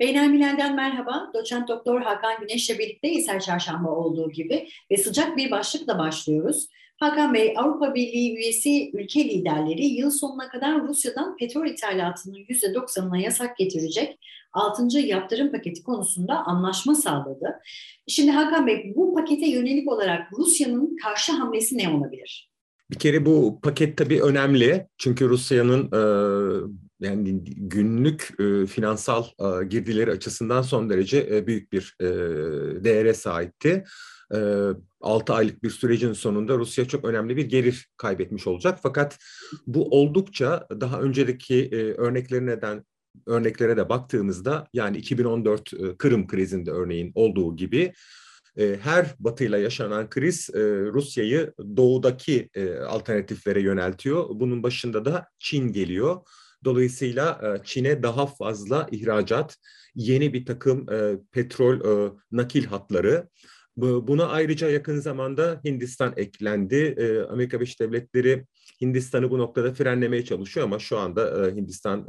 Beynelmilal'den merhaba. Doçent Doktor Hakan Güneş'le birlikte her çarşamba olduğu gibi ve sıcak bir başlıkla başlıyoruz. Hakan Bey, Avrupa Birliği üyesi ülke liderleri yıl sonuna kadar Rusya'dan petrol ithalatının %90'ına yasak getirecek 6. yaptırım paketi konusunda anlaşma sağladı. Şimdi Hakan Bey, bu pakete yönelik olarak Rusya'nın karşı hamlesi ne olabilir? Bir kere bu paket tabii önemli çünkü Rusya'nın e, yani günlük e, finansal e, girdileri açısından son derece e, büyük bir e, değere sahipti. E, 6 aylık bir sürecin sonunda Rusya çok önemli bir gelir kaybetmiş olacak. Fakat bu oldukça daha önceki e, örneklerine örneklere de baktığımızda yani 2014 e, Kırım krizinde örneğin olduğu gibi e, her batıyla yaşanan kriz e, Rusya'yı doğudaki e, alternatiflere yöneltiyor. Bunun başında da Çin geliyor. Dolayısıyla e, Çin'e daha fazla ihracat, yeni bir takım e, petrol e, nakil hatları. Buna ayrıca yakın zamanda Hindistan eklendi. Amerika Birleşik Devletleri Hindistan'ı bu noktada frenlemeye çalışıyor ama şu anda Hindistan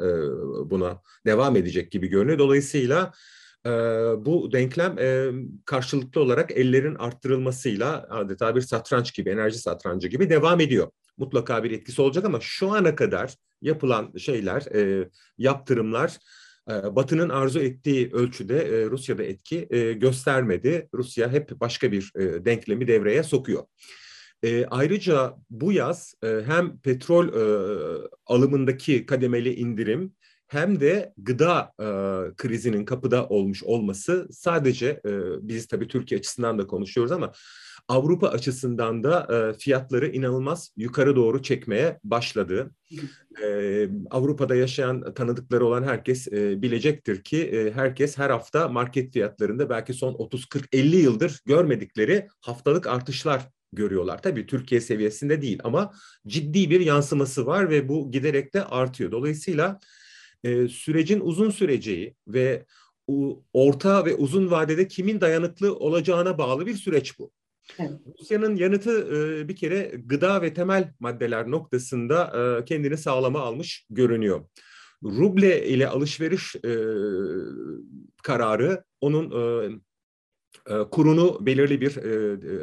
buna devam edecek gibi görünüyor. Dolayısıyla bu denklem karşılıklı olarak ellerin arttırılmasıyla adeta bir satranç gibi, enerji satrancı gibi devam ediyor. Mutlaka bir etkisi olacak ama şu ana kadar yapılan şeyler, e, yaptırımlar e, Batı'nın arzu ettiği ölçüde e, Rusya'da etki e, göstermedi. Rusya hep başka bir e, denklemi devreye sokuyor. E, ayrıca bu yaz e, hem petrol e, alımındaki kademeli indirim hem de gıda e, krizinin kapıda olmuş olması sadece e, biz tabii Türkiye açısından da konuşuyoruz ama Avrupa açısından da e, fiyatları inanılmaz yukarı doğru çekmeye başladı. E, Avrupa'da yaşayan tanıdıkları olan herkes e, bilecektir ki e, herkes her hafta market fiyatlarında belki son 30-40-50 yıldır görmedikleri haftalık artışlar görüyorlar. Tabii Türkiye seviyesinde değil ama ciddi bir yansıması var ve bu giderek de artıyor. Dolayısıyla e, sürecin uzun süreceği ve orta ve uzun vadede kimin dayanıklı olacağına bağlı bir süreç bu. Evet. Rusya'nın yanıtı e, bir kere gıda ve temel maddeler noktasında e, kendini sağlama almış görünüyor. Ruble ile alışveriş e, kararı onun kurunu belirli bir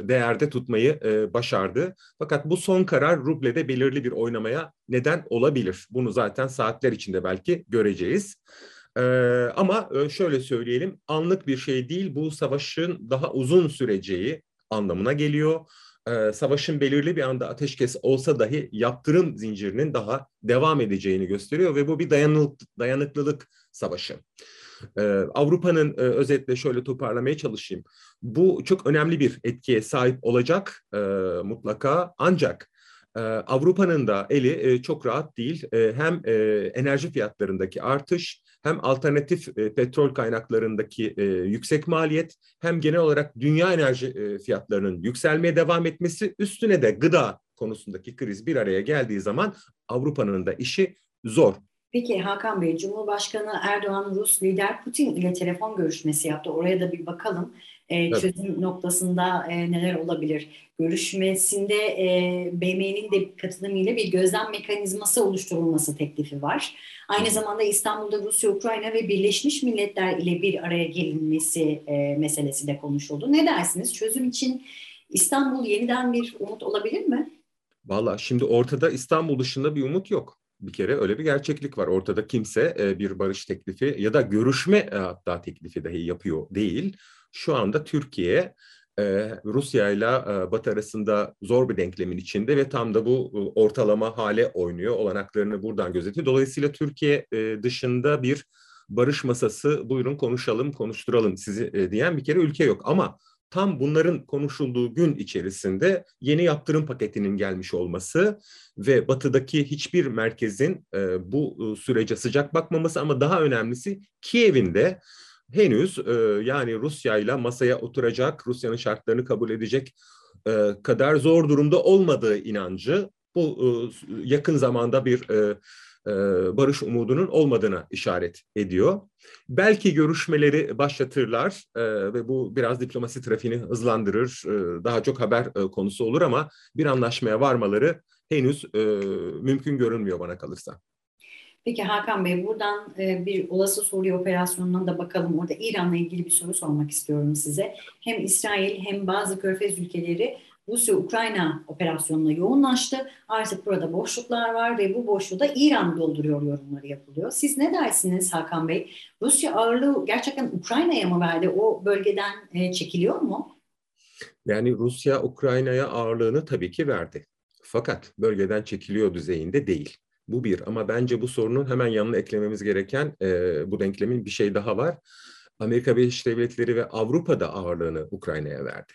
değerde tutmayı başardı. Fakat bu son karar rublede belirli bir oynamaya neden olabilir. Bunu zaten saatler içinde belki göreceğiz. ama şöyle söyleyelim, anlık bir şey değil. Bu savaşın daha uzun süreceği, anlamına geliyor. Ee, savaşın belirli bir anda ateşkes olsa dahi yaptırım zincirinin daha devam edeceğini gösteriyor ve bu bir dayanık, dayanıklılık savaşı. Ee, Avrupa'nın e, özetle şöyle toparlamaya çalışayım. Bu çok önemli bir etkiye sahip olacak e, mutlaka ancak e, Avrupa'nın da eli e, çok rahat değil. E, hem e, enerji fiyatlarındaki artış hem alternatif e, petrol kaynaklarındaki e, yüksek maliyet hem genel olarak dünya enerji e, fiyatlarının yükselmeye devam etmesi üstüne de gıda konusundaki kriz bir araya geldiği zaman Avrupa'nın da işi zor. Peki Hakan Bey, Cumhurbaşkanı Erdoğan Rus lider Putin ile telefon görüşmesi yaptı. Oraya da bir bakalım. E, çözüm noktasında e, neler olabilir? Görüşmesinde e, BM'nin de katılımıyla bir gözlem mekanizması oluşturulması teklifi var. Aynı zamanda İstanbul'da Rusya, Ukrayna ve Birleşmiş Milletler ile bir araya gelinmesi e, meselesi de konuşuldu. Ne dersiniz? Çözüm için İstanbul yeniden bir umut olabilir mi? Valla şimdi ortada İstanbul dışında bir umut yok bir kere öyle bir gerçeklik var. Ortada kimse e, bir barış teklifi ya da görüşme e, hatta teklifi dahi yapıyor değil. Şu anda Türkiye e, Rusya ile Batı arasında zor bir denklemin içinde ve tam da bu ortalama hale oynuyor. Olanaklarını buradan gözetiyor. Dolayısıyla Türkiye dışında bir barış masası buyurun konuşalım, konuşturalım sizi diyen bir kere ülke yok. Ama tam bunların konuşulduğu gün içerisinde yeni yaptırım paketinin gelmiş olması ve batıdaki hiçbir merkezin e, bu e, sürece sıcak bakmaması ama daha önemlisi Kiev'in de henüz e, yani Rusya ile masaya oturacak, Rusya'nın şartlarını kabul edecek e, kadar zor durumda olmadığı inancı bu e, yakın zamanda bir e, barış umudunun olmadığına işaret ediyor. Belki görüşmeleri başlatırlar e, ve bu biraz diplomasi trafiğini hızlandırır, e, daha çok haber konusu olur ama bir anlaşmaya varmaları henüz mümkün görünmüyor bana kalırsa. Peki Hakan Bey buradan e, bir olası Suriye operasyonuna da bakalım. Orada İran'la ilgili bir soru sormak istiyorum size. Hem İsrail hem bazı körfez ülkeleri Rusya-Ukrayna operasyonuna yoğunlaştı. Artık burada boşluklar var ve bu boşluğu da İran dolduruyor yorumları yapılıyor. Siz ne dersiniz Hakan Bey? Rusya ağırlığı gerçekten Ukrayna'ya mı verdi? O bölgeden e, çekiliyor mu? Yani Rusya Ukrayna'ya ağırlığını tabii ki verdi. Fakat bölgeden çekiliyor düzeyinde değil. Bu bir ama bence bu sorunun hemen yanına eklememiz gereken e, bu denklemin bir şey daha var. Amerika Birleşik Devletleri ve Avrupa'da ağırlığını Ukrayna'ya verdi.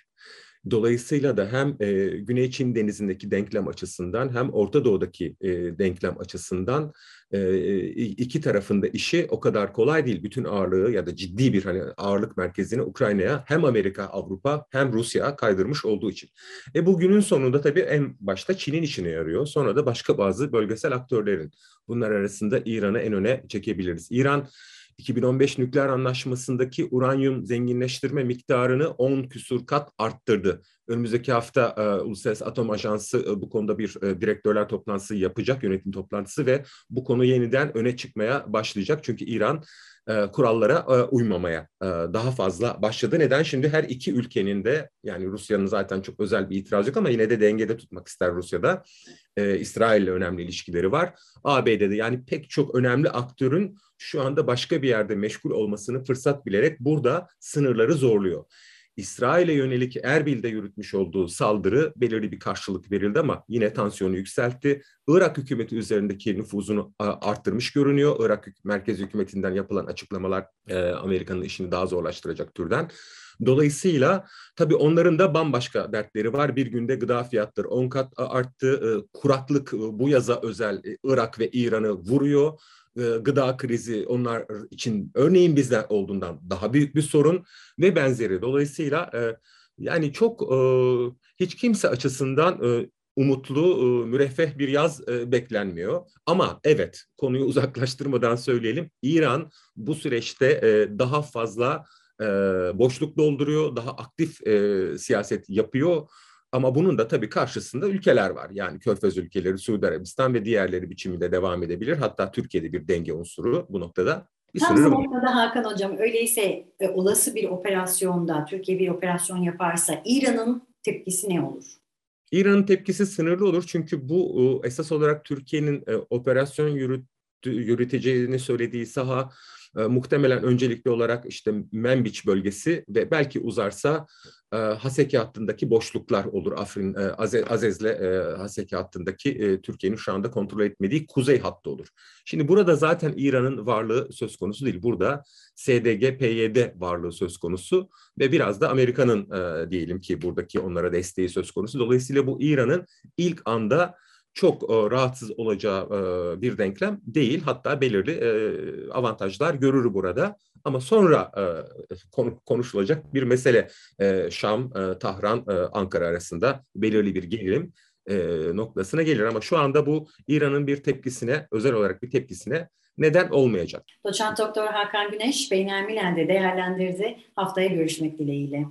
Dolayısıyla da hem e, Güney Çin Denizi'ndeki denklem açısından hem Orta Doğu'daki e, denklem açısından e, iki tarafında işi o kadar kolay değil. Bütün ağırlığı ya da ciddi bir hani ağırlık merkezini Ukrayna'ya hem Amerika, Avrupa hem Rusya kaydırmış olduğu için. E bugünün sonunda tabii en başta Çin'in işine yarıyor. Sonra da başka bazı bölgesel aktörlerin. Bunlar arasında İran'ı en öne çekebiliriz. İran 2015 nükleer anlaşmasındaki uranyum zenginleştirme miktarını 10 küsur kat arttırdı. Önümüzdeki hafta e, Uluslararası Atom Ajansı e, bu konuda bir e, direktörler toplantısı yapacak, yönetim toplantısı ve bu konu yeniden öne çıkmaya başlayacak. Çünkü İran e, kurallara e, uymamaya e, daha fazla başladı. Neden? Şimdi her iki ülkenin de yani Rusya'nın zaten çok özel bir itiraz yok ama yine de dengede tutmak ister Rusya'da. E, İsrail'le önemli ilişkileri var. ABD'de yani pek çok önemli aktörün şu anda başka bir yerde meşgul olmasını fırsat bilerek burada sınırları zorluyor. İsrail'e yönelik Erbil'de yürütmüş olduğu saldırı belirli bir karşılık verildi ama yine tansiyonu yükseltti. Irak hükümeti üzerindeki nüfuzunu arttırmış görünüyor. Irak merkez hükümetinden yapılan açıklamalar e, Amerika'nın işini daha zorlaştıracak türden. Dolayısıyla tabii onların da bambaşka dertleri var. Bir günde gıda fiyatları 10 kat arttı. E, kuraklık e, bu yaza özel Irak ve İran'ı vuruyor gıda krizi onlar için örneğin bizde olduğundan daha büyük bir sorun ve benzeri. Dolayısıyla yani çok hiç kimse açısından umutlu, müreffeh bir yaz beklenmiyor. Ama evet, konuyu uzaklaştırmadan söyleyelim. İran bu süreçte daha fazla boşluk dolduruyor, daha aktif siyaset yapıyor ama bunun da tabii karşısında ülkeler var. Yani Körfez ülkeleri, Suudi Arabistan ve diğerleri biçiminde devam edebilir. Hatta Türkiye'de bir denge unsuru bu noktada bir Tam bu noktada Hakan Hocam öyleyse e, olası bir operasyonda Türkiye bir operasyon yaparsa İran'ın tepkisi ne olur? İran'ın tepkisi sınırlı olur çünkü bu e, esas olarak Türkiye'nin e, operasyon yürüt, yürüteceğini söylediği saha e, muhtemelen öncelikli olarak işte Menbiç bölgesi ve belki uzarsa e, Haseki hattındaki boşluklar olur. Afrin, e, Aze, Azez'le e, Haseki hattındaki e, Türkiye'nin şu anda kontrol etmediği kuzey hattı olur. Şimdi burada zaten İran'ın varlığı söz konusu değil. Burada SDG, PYD varlığı söz konusu ve biraz da Amerika'nın e, diyelim ki buradaki onlara desteği söz konusu. Dolayısıyla bu İran'ın ilk anda çok e, rahatsız olacağı e, bir denklem değil. Hatta belirli e, avantajlar görür burada. Ama sonra konu, konuşulacak bir mesele Şam, Tahran, Ankara arasında belirli bir gerilim noktasına gelir. Ama şu anda bu İran'ın bir tepkisine, özel olarak bir tepkisine neden olmayacak. Doçent Doktor Hakan Güneş, Beynel Milen'de değerlendirdi. Haftaya görüşmek dileğiyle.